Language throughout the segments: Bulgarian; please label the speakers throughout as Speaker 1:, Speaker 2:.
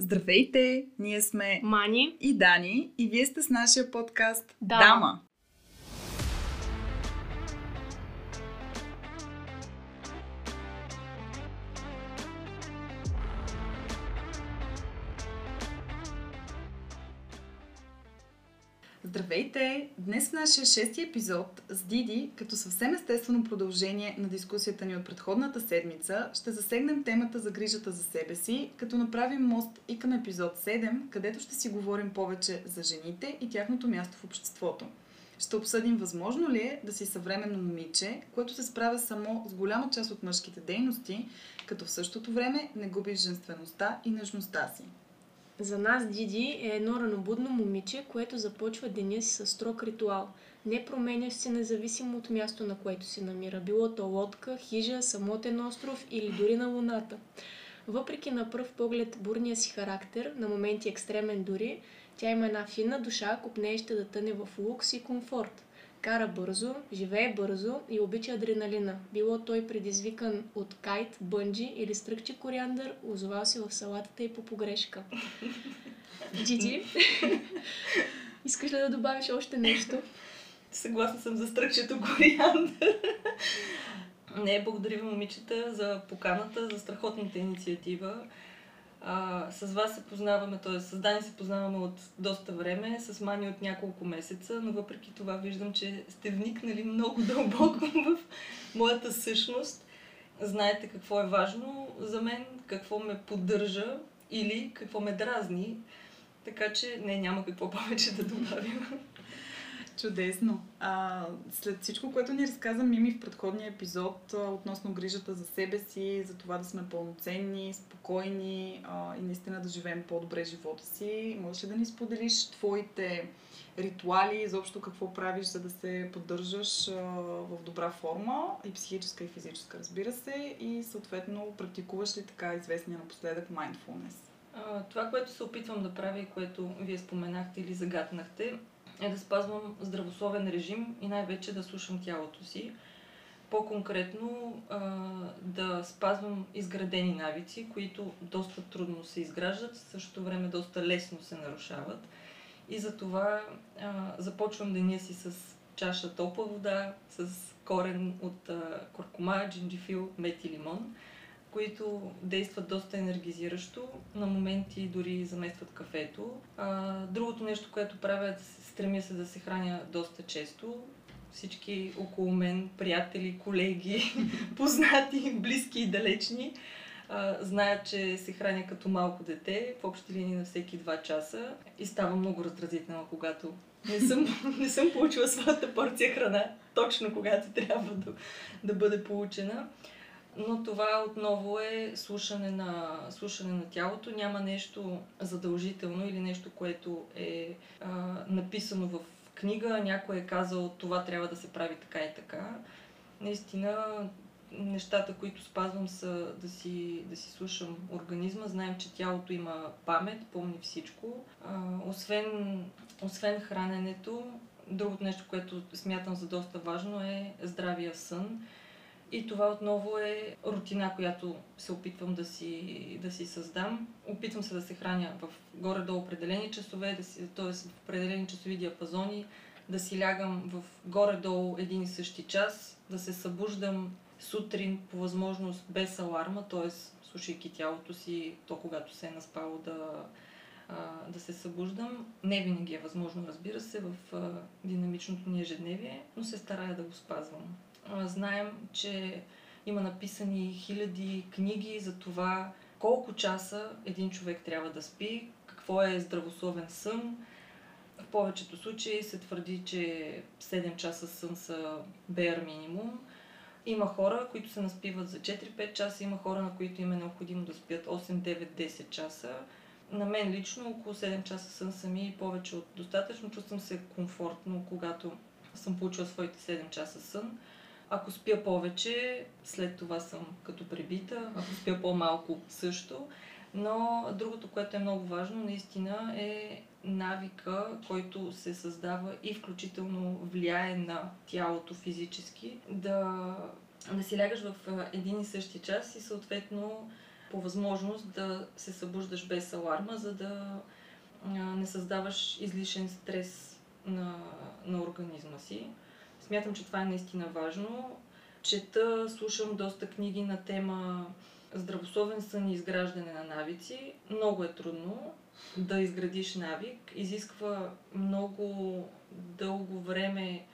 Speaker 1: Здравейте! Ние сме
Speaker 2: Мани
Speaker 1: и Дани и вие сте с нашия подкаст
Speaker 2: Дама.
Speaker 1: Дама. Здравейте! Днес в нашия шести епизод с Диди, като съвсем естествено продължение на дискусията ни от предходната седмица, ще засегнем темата за грижата за себе си, като направим мост и към епизод 7, където ще си говорим повече за жените и тяхното място в обществото. Ще обсъдим възможно ли е да си съвременно момиче, което се справя само с голяма част от мъжките дейности, като в същото време не губиш женствеността и нежността си.
Speaker 2: За нас Диди е едно ранобудно момиче, което започва деня си с строг ритуал. Не променяш се независимо от място, на което се намира. Било то лодка, хижа, самотен остров или дори на луната. Въпреки на пръв поглед бурния си характер, на моменти екстремен дори, тя има една финна душа, купнееща да тъне в лукс и комфорт. Кара бързо, живее бързо и обича адреналина. Било той предизвикан от кайт, бънджи или стръкче кориандър, озовал се в салатата и по погрешка. Джиджи, искаш ли да добавиш още нещо?
Speaker 3: Съгласна съм за стръкчето кориандър. Не, благодаря ви, момичета, за поканата, за страхотната инициатива. А, с вас се познаваме, т.е. с Дани се познаваме от доста време, с Мани от няколко месеца, но въпреки това виждам, че сте вникнали много дълбоко в моята същност. Знаете какво е важно за мен, какво ме поддържа или какво ме дразни. Така че не, няма какво повече да добавим.
Speaker 1: Чудесно! А, след всичко, което ни разказа Мими в предходния епизод относно грижата за себе си, за това да сме пълноценни, спокойни а, и наистина да живеем по-добре живота си, можеш ли да ни споделиш твоите ритуали, изобщо какво правиш, за да се поддържаш а, в добра форма, и психическа, и физическа, разбира се, и съответно практикуваш ли така известния напоследък mindfulness?
Speaker 3: А, това, което се опитвам да правя и което вие споменахте или загатнахте, е да спазвам здравословен режим и най-вече да слушам тялото си. По-конкретно да спазвам изградени навици, които доста трудно се изграждат, в същото време доста лесно се нарушават. И затова започвам деня си с чаша топла вода, с корен от куркума, джинджифил, мет и лимон, които действат доста енергизиращо, на моменти дори заместват кафето. другото нещо, което правя е да се стремя се да се храня доста често. Всички около мен, приятели, колеги, познати, близки и далечни, знаят, че се храня като малко дете, в общи линии на всеки два часа и става много раздразително, когато не съм, не съм получила своята порция храна точно когато трябва да, да бъде получена. Но това отново е слушане на, слушане на тялото. Няма нещо задължително или нещо, което е а, написано в книга. Някой е казал това трябва да се прави така и така. Наистина нещата, които спазвам са да си, да си слушам организма. Знаем, че тялото има памет, помни всичко. А, освен, освен храненето, другото нещо, което смятам за доста важно е здравия сън. И това отново е рутина, която се опитвам да си, да си създам. Опитвам се да се храня в горе-долу определени часове, да си, т.е. в определени часови диапазони, да си лягам в горе-долу един и същи час, да се събуждам сутрин по възможност без аларма, т.е. слушайки тялото си, то когато се е наспало да, да се събуждам. Не винаги е възможно, разбира се, в динамичното ни ежедневие, но се старая да го спазвам знаем, че има написани хиляди книги за това колко часа един човек трябва да спи, какво е здравословен сън. В повечето случаи се твърди, че 7 часа сън са bare минимум. Има хора, които се наспиват за 4-5 часа, има хора, на които им е необходимо да спят 8, 9, 10 часа. На мен лично около 7 часа сън сами и повече от достатъчно. Чувствам се комфортно, когато съм получила своите 7 часа сън. Ако спя повече, след това съм като пребита, ако спя по-малко също. Но другото, което е много важно, наистина е навика, който се създава и включително влияе на тялото физически, да, да си лягаш в един и същи час и съответно по възможност да се събуждаш без аларма, за да не създаваш излишен стрес на, на организма си. Смятам, че това е наистина важно. Чета, слушам доста книги на тема здравословен сън и изграждане на навици. Много е трудно да изградиш навик. Изисква много дълго време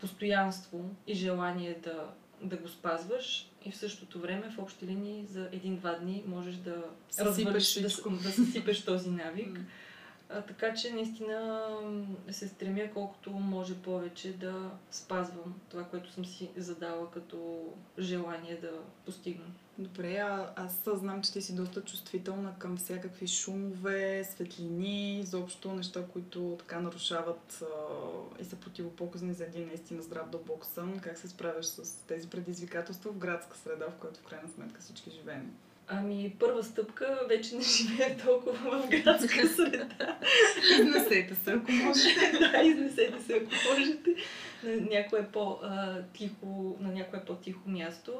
Speaker 3: постоянство и желание да, да го спазваш и в същото време в общи линии за един-два дни можеш да
Speaker 1: съсипеш,
Speaker 3: да, да съсипеш този навик. А, така че наистина се стремя колкото може повече да спазвам това, което съм си задала като желание да постигна.
Speaker 1: Добре, а, аз знам, че ти си доста чувствителна към всякакви шумове, светлини, изобщо неща, които така нарушават а, и са противопоказни за един наистина здрав дълбок сън. Как се справяш с тези предизвикателства в градска среда, в която в крайна сметка всички живеем?
Speaker 3: Ами, първа стъпка, вече не живея толкова в градска среда.
Speaker 1: Изнесете се, ако можете.
Speaker 3: да, изнесете се, ако можете. На някое по-тихо, на някое по-тихо място.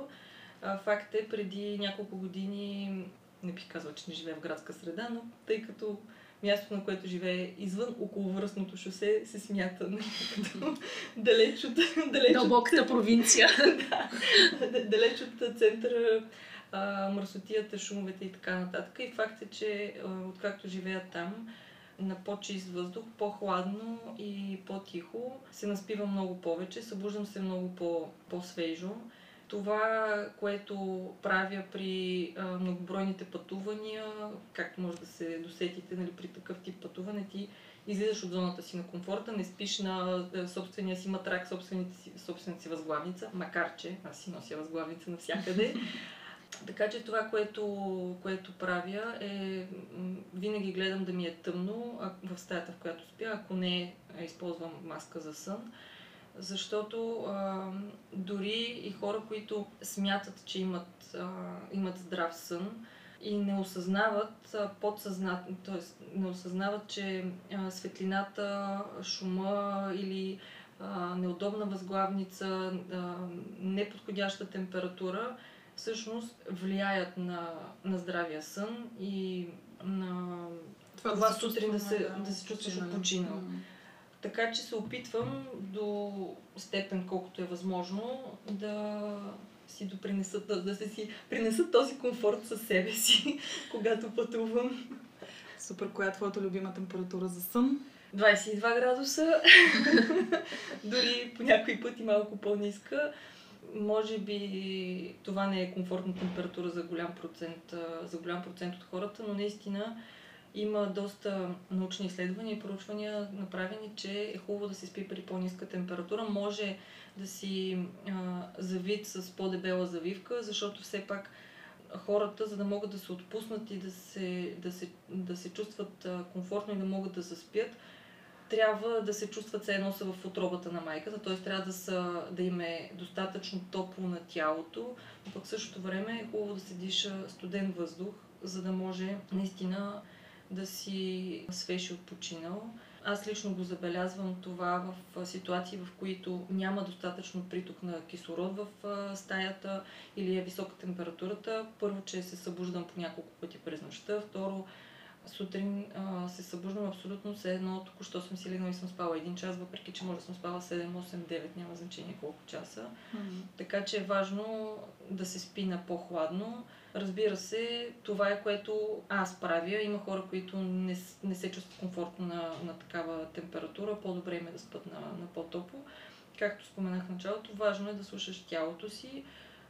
Speaker 3: Факт е, преди няколко години, не бих казала, че не живея в градска среда, но тъй като мястото, на което живее извън околовръстното шосе, се смята нали, като далеч от... Далеч
Speaker 2: Дълбоката
Speaker 3: от,
Speaker 2: провинция.
Speaker 3: да, далеч от центъра, а, мърсотията, шумовете и така нататък. И факт е, че откакто живея там, на по-чист въздух, по-хладно и по-тихо, се наспива много повече, събуждам се много по- по-свежо това, което правя при многобройните пътувания, както може да се досетите нали, при такъв тип пътуване, ти излизаш от зоната си на комфорта, не спиш на собствения си матрак, собствената си, собствената си възглавница, макар че аз си нося възглавница навсякъде. Така че това, което, което правя е винаги гледам да ми е тъмно в стаята, в която спя, ако не използвам маска за сън защото а, дори и хора, които смятат, че имат, а, имат здрав сън и не осъзнават подсъзнателно, т.е. не осъзнават, че а, светлината, шума или неудобна възглавница, неподходяща температура, всъщност влияят на, на здравия сън и на това, това да сутрин да се, да, да се чувстваш починал. Mm. Така че се опитвам до степен, колкото е възможно, да си допринесат, да, да се си принесат този комфорт със себе си, когато пътувам.
Speaker 1: Супер, коя е твоята любима температура за сън?
Speaker 3: 22 градуса, дори по някой пъти малко по-ниска. Може би това не е комфортна температура за голям процент, за голям процент от хората, но наистина има доста научни изследвания и проучвания направени, че е хубаво да се спи при по-ниска температура. Може да си а, завит с по-дебела завивка, защото все пак хората, за да могат да се отпуснат и да се, да се, да се чувстват комфортно и да могат да заспят, трябва да се чувстват все едно са в отробата на майката, т.е. трябва да, са, да им е достатъчно топло на тялото, но пък същото време е хубаво да се диша студен въздух, за да може наистина да си свеж и отпочинал. Аз лично го забелязвам това в ситуации, в които няма достатъчно приток на кислород в стаята или е висока температурата. Първо, че се събуждам по няколко пъти през нощта. Второ, сутрин а, се събуждам абсолютно все едно, току-що съм си легнала и съм спала един час, въпреки че може да съм спала 7, 8, 9, няма значение колко часа. Mm-hmm. Така че е важно да се спи на по-хладно. Разбира се, това е което аз правя. Има хора, които не, не се чувстват комфортно на, на такава температура, по-добре им е да спят на, на по-топло. Както споменах в началото, важно е да слушаш тялото си,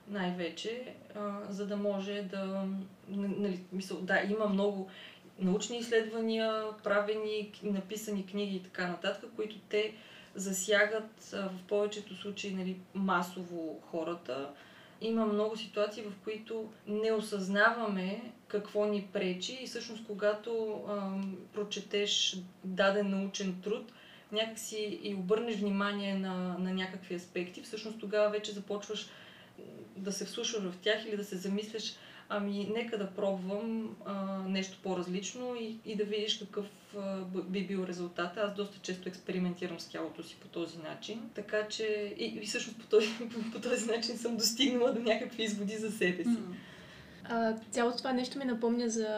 Speaker 3: най-вече, а, за да може да... Нали, мисъл, да, има много научни изследвания, правени, написани книги и така нататък, които те засягат а, в повечето случаи нали, масово хората. Има много ситуации, в които не осъзнаваме какво ни пречи и всъщност когато ам, прочетеш даден научен труд, някакси и обърнеш внимание на, на някакви аспекти, всъщност тогава вече започваш да се вслушваш в тях или да се замисляш ами нека да пробвам а, нещо по-различно и, и да видиш какъв а, би бил резултат. Аз доста често експериментирам с тялото си по този начин, така че и, и всъщност по този, по този начин съм достигнала до някакви изводи за себе си.
Speaker 2: А, цялото това нещо ми напомня за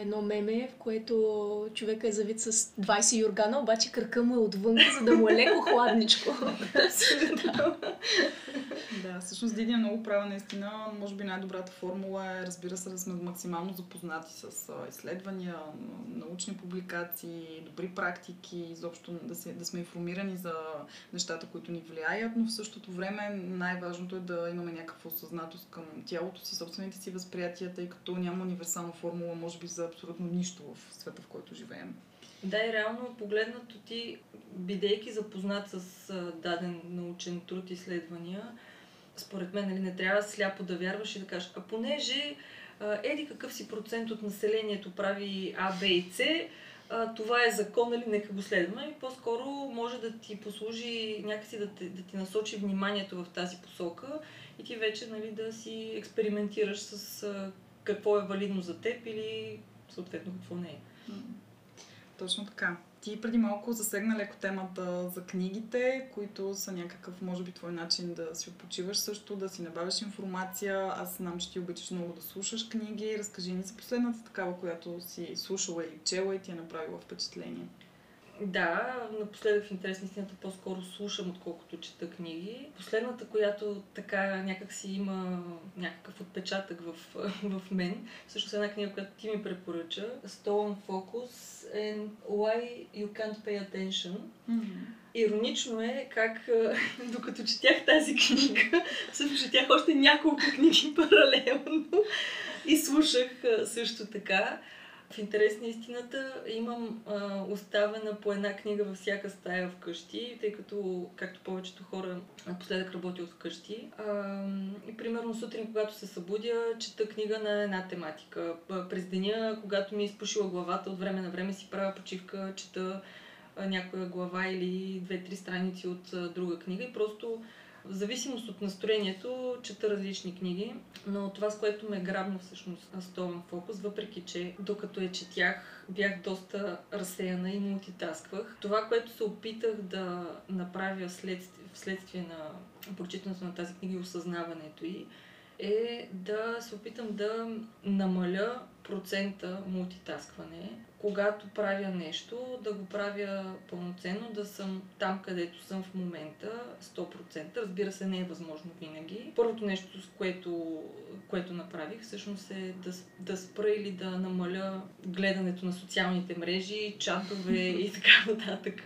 Speaker 2: едно меме, в което човека е завит с 20 юргана, обаче кръка му е отвън, за да му е леко хладничко.
Speaker 1: да, всъщност Диди е много права наистина. Може би най-добрата формула е, разбира се, да сме максимално запознати с изследвания, научни публикации, добри практики, изобщо да, се, да сме информирани за нещата, които ни влияят, но в същото време най-важното е да имаме някаква осъзнатост към тялото си, собствените си възприятия, тъй като няма универсална формула, може би, за абсолютно нищо в света, в който живеем.
Speaker 3: Да, и реално погледнато ти, бидейки запознат с даден научен труд изследвания, според мен нали, не трябва сляпо да вярваш и да кажеш, а понеже еди какъв си процент от населението прави А, Б и С, това е закон, нали, нека го следваме. И по-скоро може да ти послужи някакси да, те, да ти насочи вниманието в тази посока и ти вече нали, да си експериментираш с какво е валидно за теб или съответно какво не е.
Speaker 1: Точно така. Ти преди малко засегна леко темата за книгите, които са някакъв, може би, твой начин да си почиваш също, да си набавяш информация. Аз знам, че ти обичаш много да слушаш книги. Разкажи ни за последната такава, която си слушала или чела и ти е направила впечатление.
Speaker 3: Да, напоследък в интерес на истината по-скоро слушам, отколкото чета книги. Последната, която така някак си има някакъв отпечатък в, в мен, всъщност е една книга, която ти ми препоръча, Stolen Focus and Why You Can't Pay Attention. Mm-hmm. Иронично е как, докато четях тази книга, всъщност четях още няколко книги паралелно и слушах също така. В интерес на истината имам а, оставена по една книга във всяка стая вкъщи, тъй като, както повечето хора напоследък работят вкъщи. А, и примерно сутрин, когато се събудя, чета книга на една тематика. През деня, когато ми е изпушила главата, от време на време си правя почивка, чета някоя глава или две-три страници от друга книга и просто в зависимост от настроението чета различни книги, но това, с което ме грабна всъщност Stolen фокус, въпреки че докато я четях бях доста разсеяна и мултитасквах. Това, което се опитах да направя вследствие, вследствие на прочитането на тази книга и осъзнаването й, е да се опитам да намаля процента мултитаскване. Когато правя нещо, да го правя пълноценно, да съм там, където съм в момента, 100%. Разбира се, не е възможно винаги. Първото нещо, с което, което направих, всъщност е да, да спра или да намаля гледането на социалните мрежи, чатове и така нататък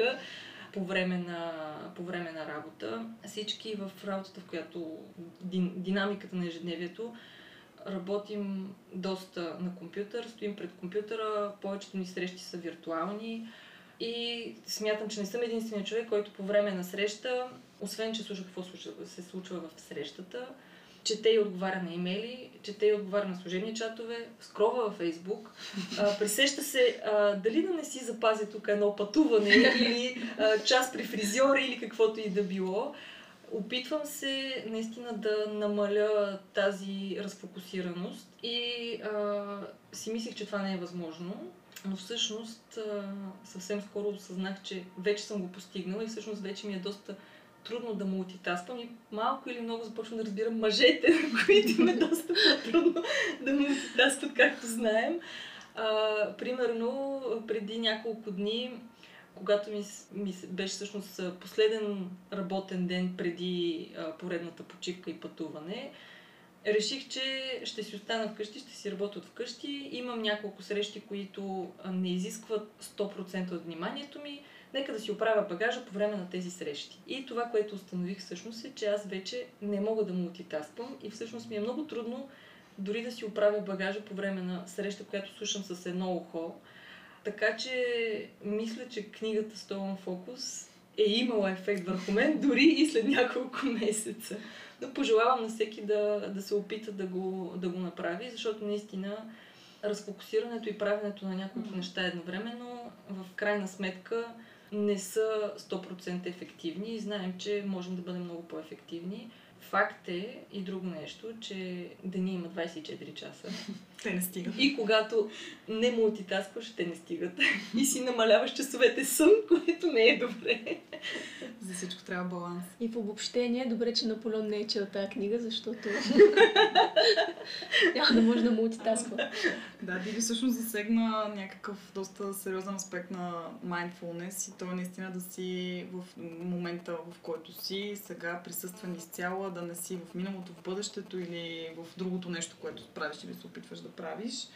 Speaker 3: по време на, по време на работа. Всички в работата, в която динамиката на ежедневието, работим доста на компютър, стоим пред компютъра, повечето ни срещи са виртуални и смятам, че не съм единствения човек, който по време на среща, освен че слуша какво се случва в срещата, чете и отговаря на имейли, чете и отговаря на служебни чатове, скрова във Фейсбук, а, присеща се а, дали да не си запази тук едно пътуване или а, час при фризьора или каквото и да било. Опитвам се наистина да намаля тази разфокусираност и а, си мислих, че това не е възможно, но всъщност а, съвсем скоро осъзнах, че вече съм го постигнала и всъщност вече ми е доста трудно да мултитасквам и малко или много започвам да разбирам мъжете, които им е доста трудно да мултитаскват, както знаем. А, примерно, преди няколко дни, когато ми, ми беше всъщност последен работен ден преди а, поредната почивка и пътуване, реших, че ще си остана вкъщи, ще си работя от вкъщи. Имам няколко срещи, които не изискват 100% от вниманието ми нека да си оправя багажа по време на тези срещи. И това, което установих всъщност е, че аз вече не мога да мултитасквам и всъщност ми е много трудно дори да си оправя багажа по време на среща, която слушам с едно ухо. Така че мисля, че книгата Stolen Focus е имала ефект върху мен дори и след няколко месеца. Но пожелавам на всеки да, да се опита да го, да го направи, защото наистина разфокусирането и правенето на няколко неща едновременно в крайна сметка не са 100% ефективни и знаем, че можем да бъдем много по-ефективни. Факт е и друго нещо, че деня има 24 часа.
Speaker 1: Те не стигат.
Speaker 3: И когато не мултитаскваш, те не стигат. И си намаляваш часовете сън, което не е добре.
Speaker 1: За всичко трябва баланс.
Speaker 2: И в обобщение, добре, че Наполеон не е чел тази книга, защото няма да може да мултитасква.
Speaker 1: Да, Диди всъщност засегна някакъв доста сериозен аспект на mindfulness и то е наистина да си в момента, в който си, сега присъстван изцяло, да не си в миналото, в бъдещето или в другото нещо, което правиш или се опитваш да правиш.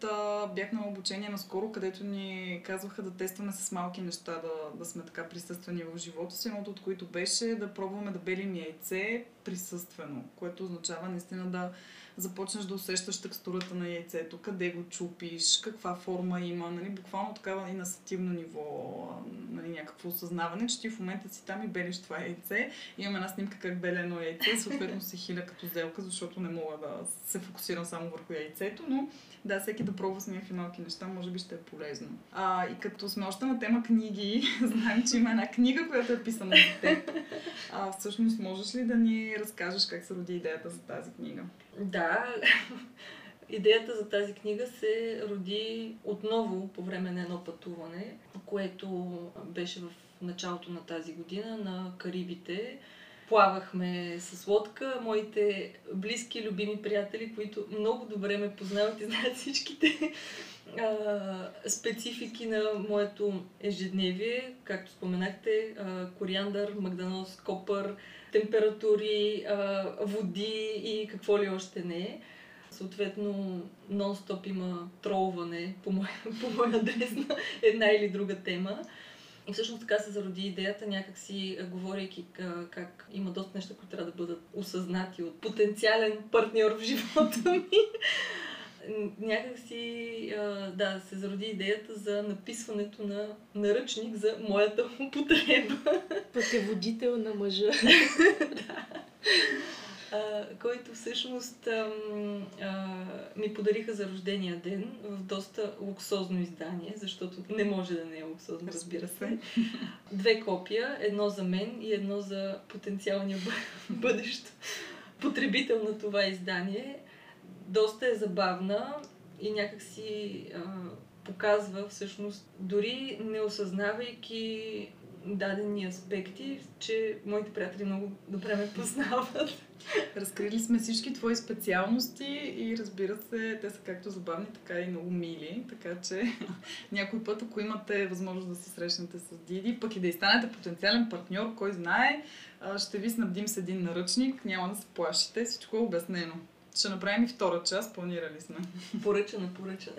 Speaker 1: Та бях на обучение наскоро, където ни казваха да тестваме с малки неща, да, да сме така присъствани в живота си. Едното от които беше да пробваме да белим яйце присъствено, което означава наистина да започнеш да усещаш текстурата на яйцето, къде го чупиш, каква форма има, нали, буквално такава и на сетивно ниво, нали, някакво осъзнаване, че ти в момента си там и белиш това яйце. Имам една снимка как беля едно яйце, съответно се хиля като зелка, защото не мога да се фокусирам само върху яйцето, но да, всеки да пробва с някакви малки неща, може би ще е полезно. А, и като сме още на тема книги, знаем, че има една книга, която е писана за теб. А, всъщност, можеш ли да ни разкажеш как се роди идеята за тази книга?
Speaker 3: Да, идеята за тази книга се роди отново по време на едно пътуване, което беше в началото на тази година на Карибите. Плавахме с лодка. Моите близки, любими приятели, които много добре ме познават и знаят всичките а, специфики на моето ежедневие. Както споменахте, а, кориандър, магданоз, копър, температури, а, води и какво ли още не е. Съответно, нон-стоп има тролване по мой, по мой адрес на една или друга тема. И всъщност така се зароди идеята, някакси говорейки как има доста неща, които трябва да бъдат осъзнати от потенциален партньор в живота ми. Някакси, да, се зароди идеята за написването на наръчник за моята употреба.
Speaker 2: Пътеводител на мъжа.
Speaker 3: да който всъщност ми подариха за рождения ден в доста луксозно издание, защото не може да не е луксозно, разбира се. Две копия, едно за мен и едно за потенциалния бъдещ потребител на това издание. Доста е забавна и някакси показва всъщност, дори не осъзнавайки дадени аспекти, че моите приятели много добре ме познават.
Speaker 1: Разкрили сме всички твои специалности и разбира се, те са както забавни, така и много мили, така че някой път, ако имате възможност да се срещнете с Диди, пък и да и станете потенциален партньор, кой знае, ще ви снабдим с един наръчник, няма да се плашите, всичко е обяснено. Ще направим и втора част, планирали сме.
Speaker 3: Поръчана, поръчана.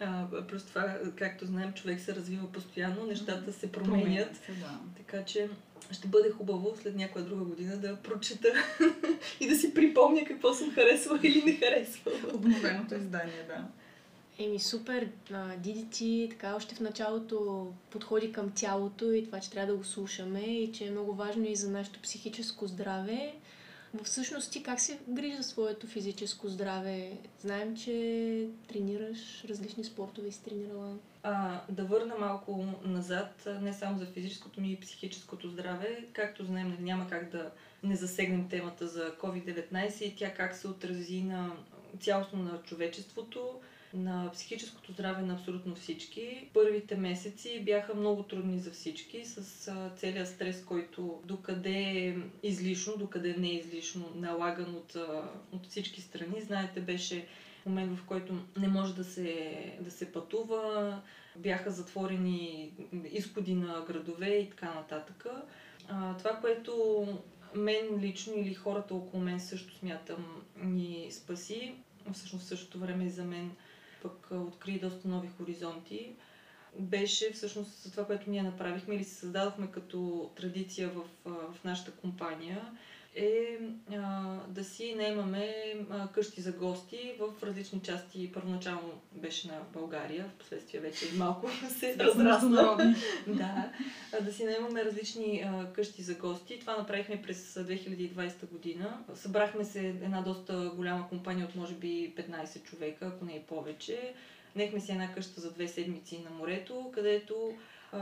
Speaker 3: А, плюс това, както знаем, човек се развива постоянно, нещата се променят.
Speaker 1: Се, да.
Speaker 3: Така че ще бъде хубаво след някоя друга година да прочета и да си припомня какво съм харесвала или не харесвала.
Speaker 1: Обновеното издание, да.
Speaker 2: Еми супер, Диди ти така още в началото подходи към тялото и това, че трябва да го слушаме и че е много важно и за нашето психическо здраве. Всъщност ти как се грижи за своето физическо здраве? Знаем, че тренираш различни спортове и си тренирала.
Speaker 3: А, да върна малко назад, не само за физическото ми и психическото здраве. Както знаем, няма как да не засегнем темата за COVID-19 и тя как се отрази на цялостно на човечеството на психическото здраве на абсолютно всички. Първите месеци бяха много трудни за всички, с целият стрес, който докъде е излишно, докъде не е излишно налаган от, от всички страни. Знаете, беше момент, в който не може да се, да се пътува, бяха затворени изходи на градове и така нататък. А, това, което мен лично или хората около мен също смятам ни спаси, всъщност в същото време и за мен пък откри доста нови хоризонти, беше всъщност това, което ние направихме или се създадохме като традиция в, в нашата компания е а, да си наемаме а, къщи за гости в различни части. Първоначално беше на България, в последствие вече малко се разрасна. да, да си наемаме различни а, къщи за гости. Това направихме през 2020 година. Събрахме се една доста голяма компания от може би 15 човека, ако не и повече. Нехме си една къща за две седмици на морето, където а,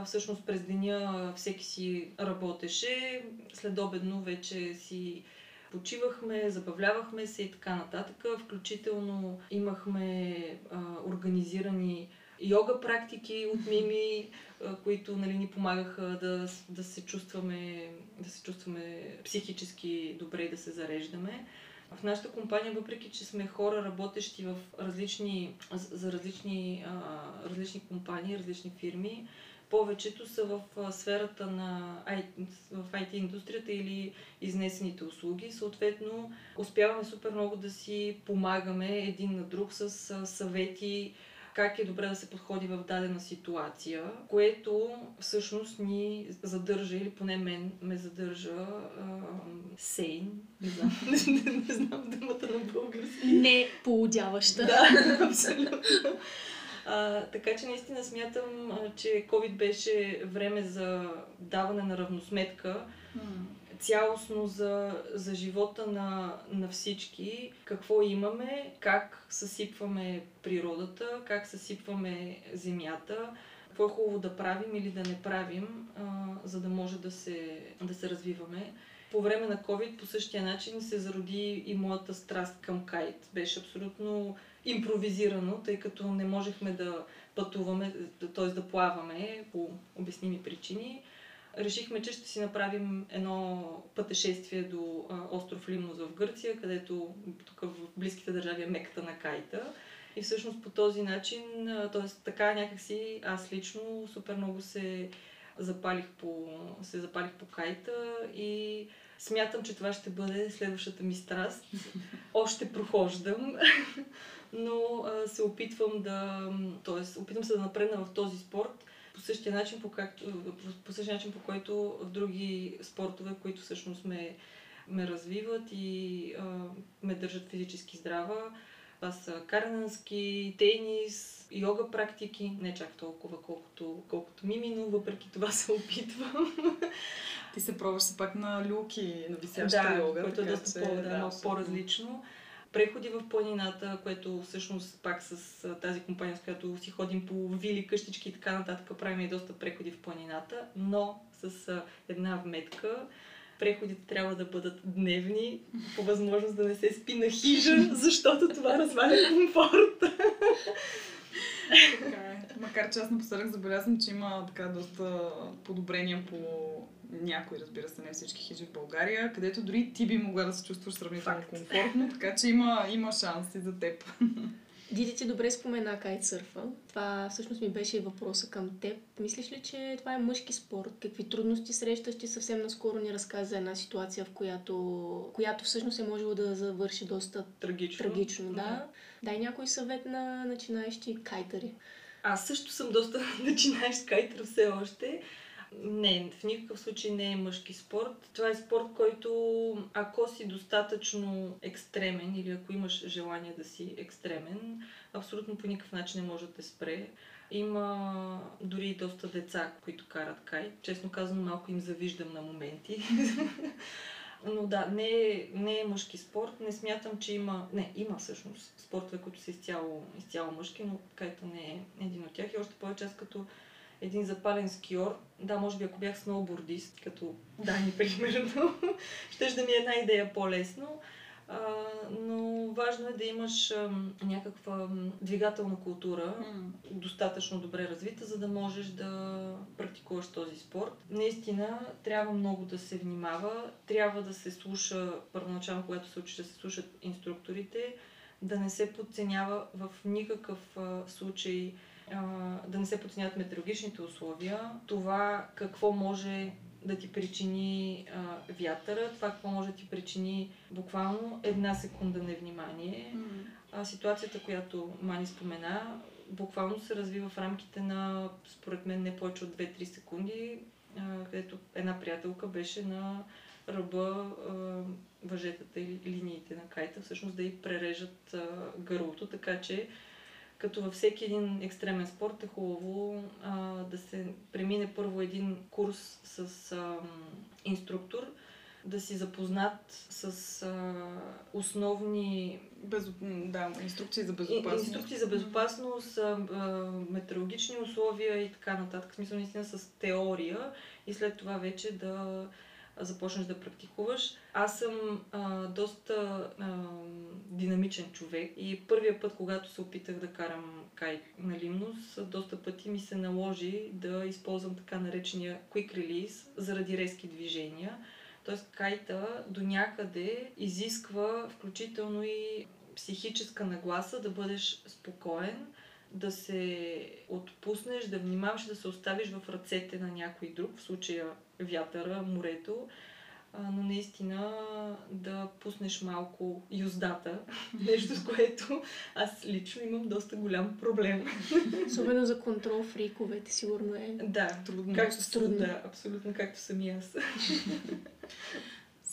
Speaker 3: всъщност през деня всеки си работеше, след обедно вече си почивахме, забавлявахме се и така нататък. Включително имахме а, организирани йога практики от Мими, а, които нали, ни помагаха да, да, се чувстваме, да се чувстваме психически добре и да се зареждаме. В нашата компания, въпреки че сме хора, работещи в различни, за различни, а, различни компании, различни фирми, повечето са в сферата на в IT индустрията или изнесените услуги. Съответно, успяваме супер много да си помагаме един на друг с съвети, как е добре да се подходи в дадена ситуация, което всъщност ни задържа, или поне мен ме задържа сейн. Не знам, не, не, не знам думата на български.
Speaker 2: Не поудяваща.
Speaker 3: Да, абсолютно. А, така че наистина смятам, а, че COVID беше време за даване на равносметка цялостно за, за живота на, на всички, какво имаме, как съсипваме природата, как съсипваме земята, какво е хубаво да правим или да не правим, а, за да може да се, да се развиваме. По време на COVID по същия начин се зароди и моята страст към кайт. Беше абсолютно импровизирано, тъй като не можехме да пътуваме, т.е. да плаваме по обясними причини решихме, че ще си направим едно пътешествие до остров Лимнос в Гърция, където тук в близките държави е меката на кайта. И всъщност по този начин, т.е. така някакси аз лично супер много се запалих по, се запалих по кайта и смятам, че това ще бъде следващата ми страст. Още прохождам, но а, се опитвам да, т.е. опитвам се да напредна в този спорт, по същия начин, по, както, по същия начин, по който в други спортове, които всъщност ме, ме развиват и а, ме държат физически здрава. Това са карнански, тенис, йога практики, не чак толкова, колкото, колкото мими, но въпреки това се опитвам.
Speaker 1: Ти се пробваш се пак на люки, на висяща
Speaker 3: да,
Speaker 1: йога.
Speaker 3: което е доста по, да, да, по-различно преходи в планината, което всъщност пак с тази компания, с която си ходим по вили, къщички и така нататък, правим и доста преходи в планината, но с една вметка. Преходите трябва да бъдат дневни, по възможност да не се спи на хижа, защото това разваля комфорта.
Speaker 1: Е. Макар че аз напоследък забелязвам, че има така доста подобрения по някои, разбира се, не всички хижи в България, където дори ти би могла да се чувстваш сравнително комфортно, така че има, има шанси за теб.
Speaker 2: Диди ти добре спомена кайтсърфа. Това всъщност ми беше и въпроса към теб. Мислиш ли, че това е мъжки спорт? Какви трудности срещаш? Ти съвсем наскоро ни разказа една ситуация, в която, която всъщност е можело да завърши доста
Speaker 3: трагично.
Speaker 2: трагично да. да. Дай някой съвет на начинаещи кайтери.
Speaker 3: Аз също съм доста начинаещ кайтер все още. Не, в никакъв случай не е мъжки спорт. Това е спорт, който ако си достатъчно екстремен или ако имаш желание да си екстремен, абсолютно по никакъв начин не може да те спре. Има дори доста деца, които карат кай. Честно казано, малко им завиждам на моменти. Но да, не е, не е мъжки спорт. Не смятам, че има... Не, има всъщност спортове, които са изцяло, изцяло мъжки, но кайта не е един от тях. И още повече аз като един запален скиор. Да, може би ако бях сноубордист, като Дани, примерно, ще да ми е една идея по-лесно. А, но важно е да имаш а, някаква двигателна култура, mm. достатъчно добре развита, за да можеш да практикуваш този спорт. Наистина трябва много да се внимава, трябва да се слуша, първоначално, когато се учи да се слушат инструкторите, да не се подценява в никакъв а, случай да не се подценят метеорологичните условия, това какво може да ти причини а, вятъра, това какво може да ти причини буквално една секунда невнимание. Mm-hmm. А, ситуацията, която Мани спомена, буквално се развива в рамките на, според мен, не повече от 2-3 секунди, а, където една приятелка беше на ръба а, въжетата или линиите на кайта, всъщност да й прережат а, гърлото, така че като във всеки един екстремен спорт е хубаво а, да се премине първо един курс с а, инструктор, да си запознат с а, основни...
Speaker 1: Без... Да, инструкции за безопасност.
Speaker 3: Инструкции за безопасност, а, метеорологични условия и така нататък. В смисъл наистина с теория и след това вече да започнеш да практикуваш. Аз съм а, доста а, динамичен човек и първия път, когато се опитах да карам кай на Лимнос, доста пъти ми се наложи да използвам така наречения quick release заради резки движения. Тоест кайта до някъде изисква включително и психическа нагласа да бъдеш спокоен, да се отпуснеш, да внимаваш да се оставиш в ръцете на някой друг, в случая вятъра, морето, но наистина да пуснеш малко юздата, нещо с което аз лично имам доста голям проблем.
Speaker 2: Особено за контрол фриковете, сигурно е.
Speaker 3: Да, трудно. Както, трудно. Да, абсолютно както съм и аз.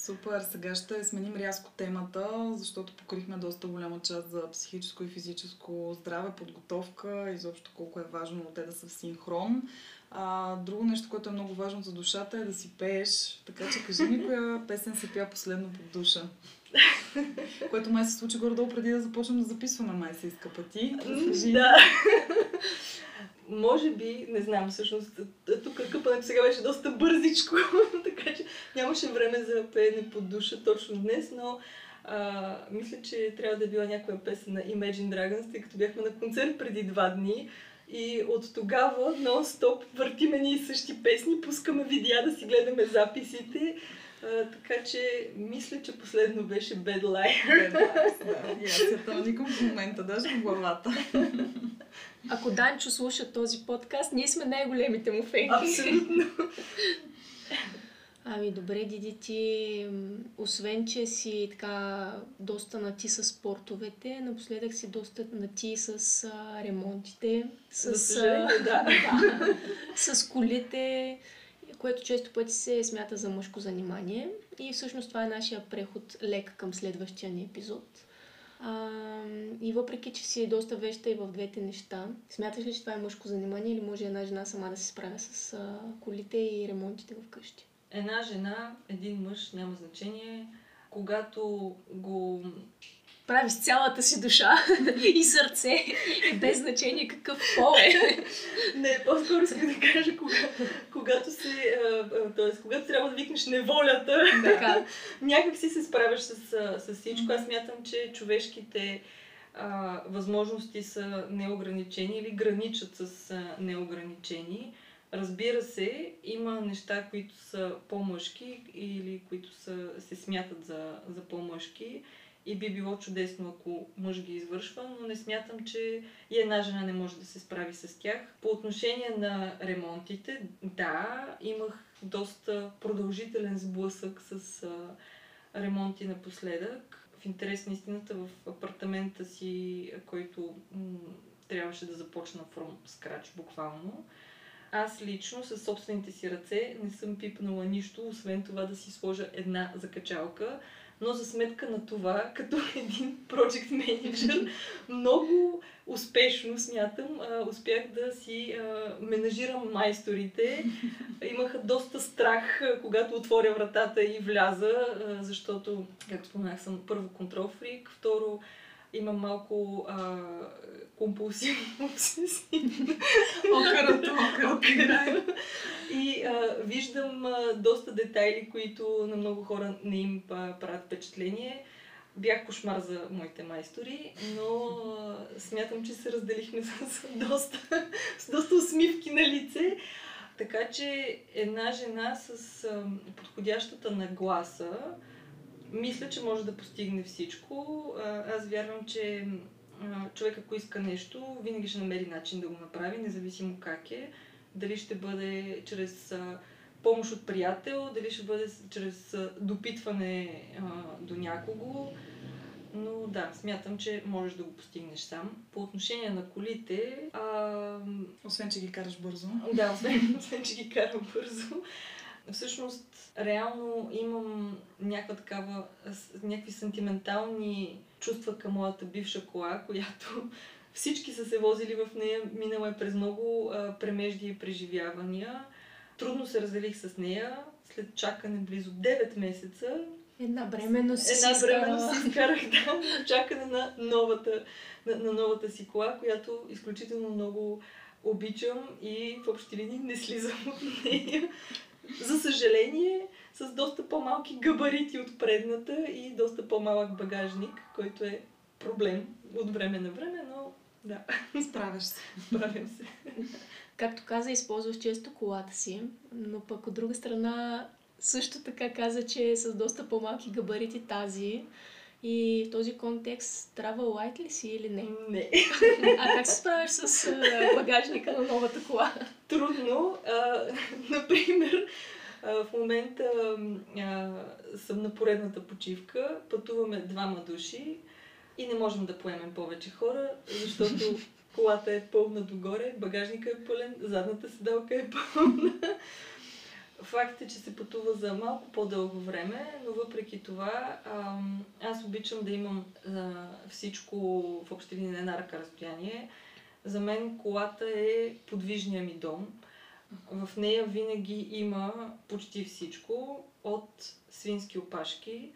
Speaker 1: Супер, сега ще сменим рязко темата, защото покрихме доста голяма част за психическо и физическо здраве, подготовка, изобщо колко е важно те да са в синхрон. А, друго нещо, което е много важно за душата е да си пееш. Така че кажи ми коя песен си пя последно под душа. което май се случи горе-долу преди да започнем да записваме, май се иска пъти.
Speaker 3: Да. Може би, не знам всъщност, тук къпането сега беше доста бързичко, така че нямаше време за пеене под душа точно днес, но а, мисля, че трябва да е била някоя песен на Imagine Dragons, тъй като бяхме на концерт преди два дни. И от тогава нон-стоп въртиме ни същи песни, пускаме видеа да си гледаме записите. А, така че мисля, че последно беше Bad Liar.
Speaker 1: Bad Liar, да. Я в момента, даже в главата.
Speaker 2: Ако Данчо слуша този подкаст, ние сме най-големите му фенки.
Speaker 3: Абсолютно.
Speaker 2: Ами добре, Диди, ти, освен че си така доста нати с спортовете, напоследък си доста нати с а, ремонтите, с,
Speaker 3: а, да.
Speaker 2: да, с колите, което често пъти се смята за мъжко занимание. И всъщност това е нашия преход лек към следващия ни епизод. А, и въпреки, че си доста веща и в двете неща, смяташ ли, че това е мъжко занимание или може една жена сама да се справя с а, колите и ремонтите в къщи?
Speaker 3: Една жена, един мъж, няма значение. Когато го
Speaker 2: прави с цялата си душа и сърце, без значение какъв пол е.
Speaker 3: Не, по-скоро искам да кажа, кога, когато се, т.е. когато трябва да викнеш неволята, така. някак си се справяш с, с всичко. Аз мятам, че човешките а, възможности са неограничени или граничат с а, неограничени. Разбира се, има неща, които са по-мъжки или които са, се смятат за, за по-мъжки и би било чудесно, ако мъж ги извършва, но не смятам, че и една жена не може да се справи с тях. По отношение на ремонтите, да, имах доста продължителен сблъсък с а, ремонти напоследък. В интерес на истината в апартамента си, който м- трябваше да започна from scratch буквално. Аз лично със собствените си ръце не съм пипнала нищо, освен това да си сложа една закачалка, но за сметка на това, като един project менеджер, много успешно смятам, успях да си менажирам майсторите. Имаха доста страх, когато отворя вратата и вляза, защото, както споменах, съм първо контрол фрик, второ имам малко а, компулсивно. И виждам доста детайли, които на много хора не им правят впечатление. Бях кошмар за моите майстори, но а, смятам, че се разделихме с, с, доста, с доста усмивки на лице. Така че една жена с а, подходящата нагласа, мисля, че може да постигне всичко. Аз вярвам, че човек, ако иска нещо, винаги ще намери начин да го направи, независимо как е. Дали ще бъде чрез помощ от приятел, дали ще бъде чрез допитване до някого. Но да, смятам, че можеш да го постигнеш сам. По отношение на колите... А...
Speaker 1: Освен, че ги караш бързо.
Speaker 3: Да, освен, освен че ги карам бързо всъщност реално имам някаква такава, някакви сантиментални чувства към моята бивша кола, която всички са се возили в нея, минала е през много а, премежди и преживявания. Трудно се разделих с нея, след чакане близо 9 месеца.
Speaker 2: Една бременност си
Speaker 3: Една бременност си изкарах, да, чакане на новата, на, на новата си кола, която изключително много обичам и в общи линии не слизам от нея За съжаление, с доста по-малки габарити от предната и доста по-малък багажник, който е проблем от време на време, но да.
Speaker 1: Справяш се.
Speaker 3: Справям се.
Speaker 2: Както каза, използваш често колата си, но пък от друга страна също така каза, че е с доста по-малки габарити тази. И в този контекст travel light ли си или не?
Speaker 3: Не.
Speaker 2: А как се справяш с багажника на новата кола?
Speaker 3: Трудно. А, например, а, в момента а, съм на поредната почивка, пътуваме двама души и не можем да поемем повече хора, защото колата е пълна догоре, багажника е пълен, задната седалка е пълна. Факт е, че се пътува за малко по-дълго време, но въпреки това аз обичам да имам всичко в общи линии на една ръка разстояние. За мен колата е подвижния ми дом. В нея винаги има почти всичко, от свински опашки,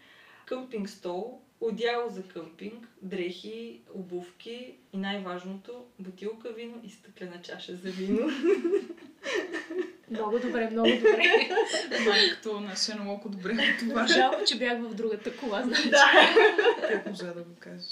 Speaker 3: къмпинг стол, одяло за къмпинг, дрехи, обувки и най-важното бутилка вино и стъклена чаша за вино.
Speaker 2: Много добре, много добре.
Speaker 1: Майкото на Шенолоко добре това.
Speaker 2: Жалко, че бях в другата кола, значи.
Speaker 3: да.
Speaker 1: Как можа да го кажеш?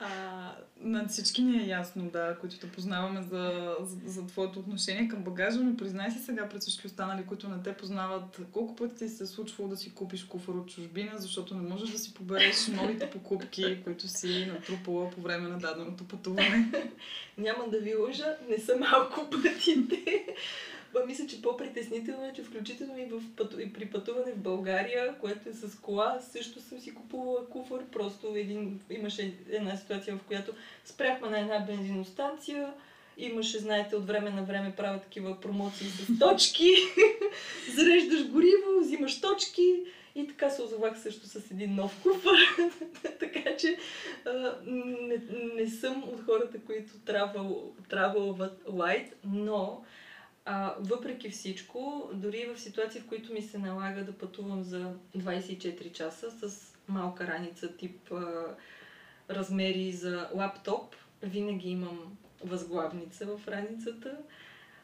Speaker 1: А, на всички ни е ясно, да, които те познаваме за, за, за твоето отношение към багажа, но признай си сега пред всички останали, които не те познават, колко пъти ти се е случвало да си купиш куфар от чужбина, защото не можеш да си побереш новите покупки, които си натрупала по време на даденото пътуване.
Speaker 3: Няма да ви лъжа, не са малко пътите. Ба, мисля, че по-притеснително е, че включително и, в пъту... и при пътуване в България, което е с кола, също съм си купувала куфър. Просто един... имаше една ситуация, в която спряхме на една бензиностанция, имаше, знаете, от време на време правят такива промоции с точки, зареждаш гориво, взимаш точки и така се озовах също с един нов куфър. така че а, не, не съм от хората, които travel light, но а, въпреки всичко, дори в ситуации, в които ми се налага да пътувам за 24 часа с малка раница тип а, размери за лаптоп, винаги имам възглавница в раницата.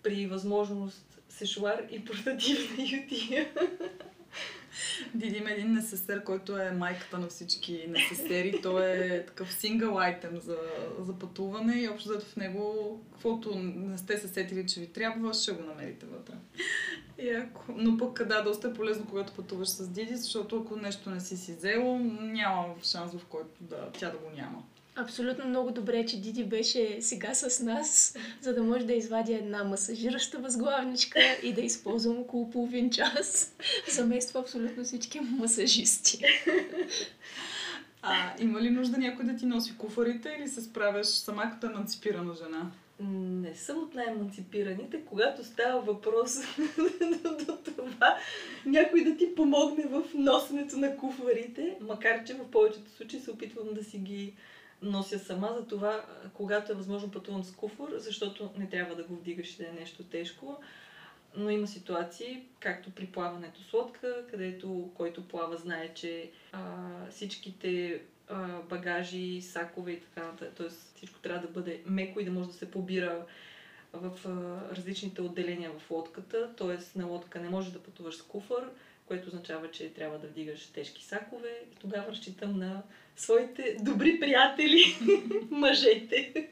Speaker 3: При възможност сешуар и портативна ютия.
Speaker 1: Диди един несестер, който е майката на всички несестери. Той е такъв сингъл айтем за, за пътуване и общо зато в него, каквото не сте се сетили, че ви трябва, ще го намерите вътре. Яко. Но пък да, доста е полезно, когато пътуваш с Диди, защото ако нещо не си си взело, няма шанс в който да, тя да го няма.
Speaker 2: Абсолютно много добре, че Диди беше сега с нас, за да може да извадя една масажираща възглавничка и да използвам около половин час. Замества абсолютно всички масажисти.
Speaker 1: А има ли нужда някой да ти носи куфарите или се справяш сама като еманципирана жена?
Speaker 3: Не съм от най-еманципираните, когато става въпрос до това някой да ти помогне в носенето на куфарите, макар че в повечето случаи се опитвам да си ги нося сама, за това, когато е възможно пътувам с куфър, защото не трябва да го вдигаш да е нещо тежко. Но има ситуации, както при плаването с лодка, където който плава знае, че а, всичките а, багажи, сакове и така нататък, т.е. всичко трябва да бъде меко и да може да се побира в а, различните отделения в лодката, т.е. на лодка не може да пътуваш с куфър, което означава, че трябва да вдигаш тежки сакове. И тогава разчитам на своите добри приятели, мъжете.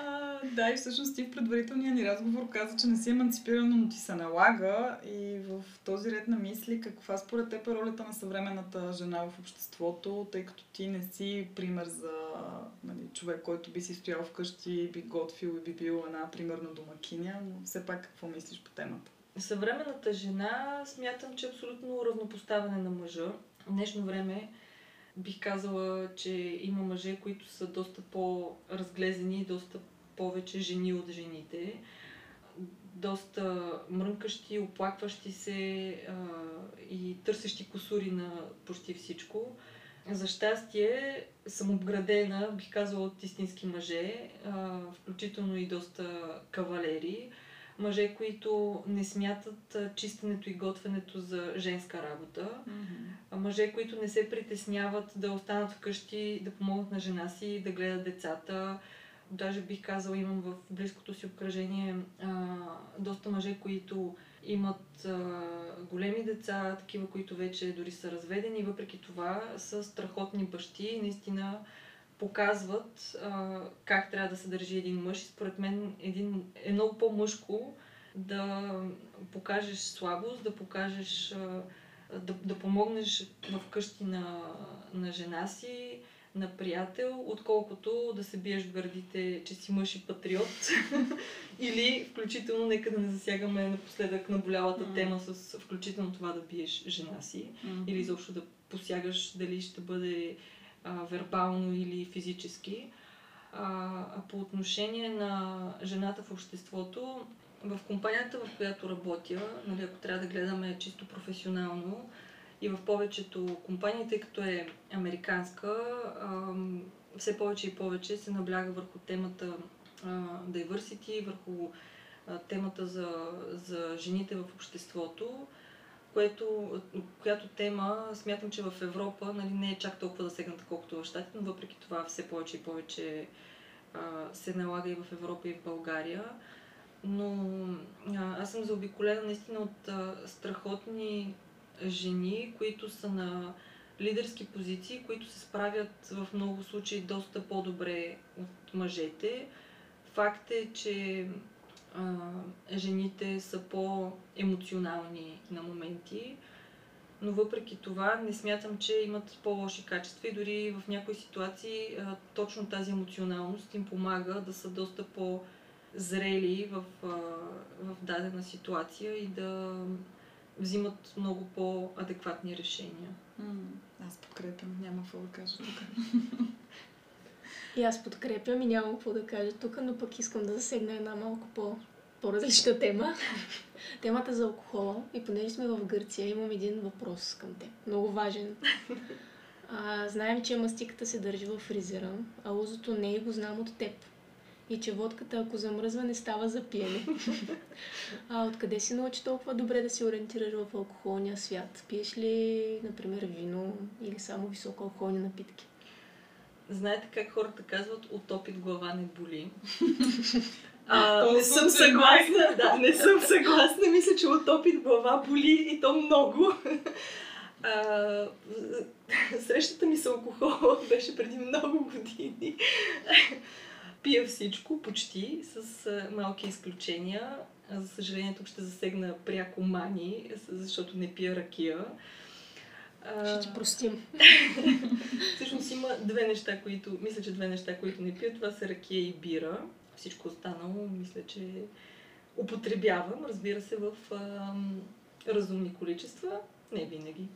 Speaker 1: А, да, и всъщност ти в предварителния ни разговор каза, че не си еманципирана, но ти се налага. И в този ред на мисли, каква според теб е ролята на съвременната жена в обществото, тъй като ти не си пример за нали, човек, който би си стоял вкъщи, би готвил и би бил една примерна домакиня, но все пак какво мислиш по темата?
Speaker 3: Съвременната жена смятам, че е абсолютно равнопоставяне на мъжа. В днешно време бих казала, че има мъже, които са доста по-разглезени, доста повече жени от жените. Доста мрънкащи, оплакващи се а, и търсещи косури на почти всичко. За щастие съм обградена, бих казала, от истински мъже, а, включително и доста кавалери мъже, които не смятат чистенето и готвенето за женска работа, mm-hmm. мъже, които не се притесняват да останат вкъщи, да помогнат на жена си, да гледат децата, Даже бих казала, имам в близкото си обкръжение а, доста мъже, които имат а, големи деца, такива, които вече дори са разведени, въпреки това са страхотни бащи. И наистина показват а, как трябва да се държи един мъж. И според мен един, е много по-мъжко да покажеш слабост, да покажеш, а, да, да помогнеш в къщи на, на жена си, на приятел, отколкото да се биеш в гърдите, че си мъж и патриот. Или, включително, нека да не засягаме напоследък наболялата mm. тема с включително това да биеш жена си. Mm. Или изобщо да посягаш дали ще бъде а, вербално или физически. А, а по отношение на жената в обществото, в компанията, в която работя, нали, ако трябва да гледаме чисто професионално, и в повечето компании, тъй като е американска, все повече и повече се набляга върху темата diversity, върху темата за, за жените в обществото, което, която тема смятам, че в Европа нали, не е чак толкова засегната, колкото в Штатите, но въпреки това все повече и повече а, се налага и в Европа и в България. Но а, аз съм заобиколена наистина от а, страхотни жени, които са на лидерски позиции, които се справят в много случаи доста по-добре от мъжете. Факт е, че а, жените са по-емоционални на моменти, но въпреки това не смятам, че имат по-лоши качества и дори в някои ситуации а, точно тази емоционалност им помага да са доста по-зрели в, а, в дадена ситуация и да взимат много по-адекватни решения.
Speaker 1: аз подкрепям, няма какво да кажа тук.
Speaker 2: И аз подкрепям и нямам какво да кажа тук, но пък искам да засегна една малко по, по-различна тема. Темата за алкохола. И понеже сме в Гърция, имам един въпрос към те. Много важен. А, знаем, че мастиката се държи в фризера, а лузото не и го знам от теб и че водката, ако замръзва, не става за пиене. а откъде си научи толкова добре да се ориентираш в алкохолния свят? Пиеш ли, например, вино или само високо алкохолни напитки?
Speaker 3: Знаете как хората казват, от опит глава не боли. А, не съм съгласна, да, не съм съгласна. Мисля, че от опит глава боли и то много. А, срещата ми с алкохол беше преди много години пия всичко, почти, с малки изключения. За съжаление, тук ще засегна пряко мани, защото не пия ракия.
Speaker 2: Ще ти простим.
Speaker 3: Всъщност има две неща, които, мисля, че две неща, които не пия. Това са ракия и бира. Всичко останало, мисля, че употребявам, разбира се, в а, разумни количества. Не винаги.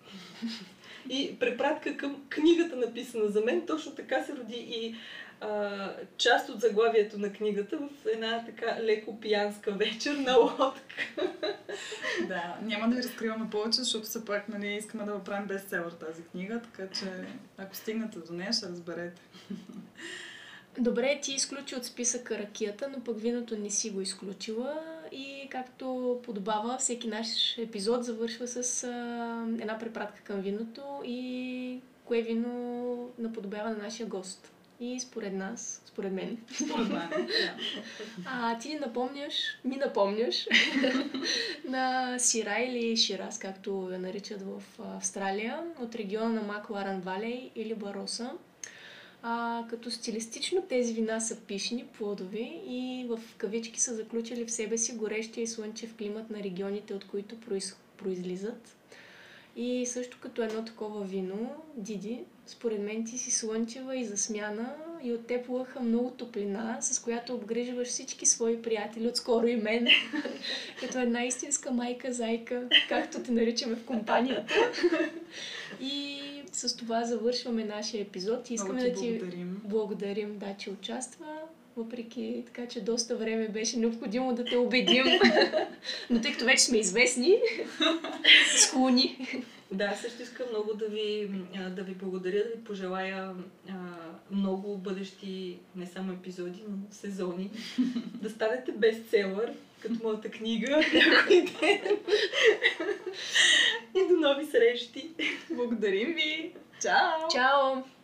Speaker 3: И препратка към книгата, написана за мен, точно така се роди и а, част от заглавието на книгата в една така леко пиянска вечер на лодка.
Speaker 1: да, няма да ви разкриваме повече, защото все пак нали, искаме да правим бестселър тази книга, така че ако стигнете до нея, ще разберете.
Speaker 2: Добре, ти изключи от списъка ракията, но пък виното не си го изключила и както подобава, всеки наш епизод завършва с а, една препратка към виното и кое вино наподобява на нашия гост. И според нас, според мен,
Speaker 1: според мен, да.
Speaker 2: а, ти напомняш, ми напомняш на Сира или Ширас, както я наричат в Австралия, от региона на Макларан Валей или Бароса. А, като стилистично тези вина са пишни, плодови и в кавички са заключили в себе си горещия и слънчев климат на регионите, от които произ... произлизат. И също като едно такова вино, Диди, според мен ти си слънчева и засмяна и от теб лъха много топлина, с която обгрижваш всички свои приятели, отскоро и мен, като една истинска майка-зайка, както те наричаме в компанията. И с това завършваме нашия епизод искаме
Speaker 1: ти
Speaker 2: да ти
Speaker 1: благодарим.
Speaker 2: благодарим, да, че участва въпреки така, че доста време беше необходимо да те убедим. Но тъй като вече сме известни, склони.
Speaker 3: Да, също искам много да ви, да ви благодаря, да ви пожелая а, много бъдещи, не само епизоди, но сезони. да станете бестселър, като моята книга някой ден. И до нови срещи!
Speaker 1: Благодарим ви! Чао!
Speaker 2: Чао!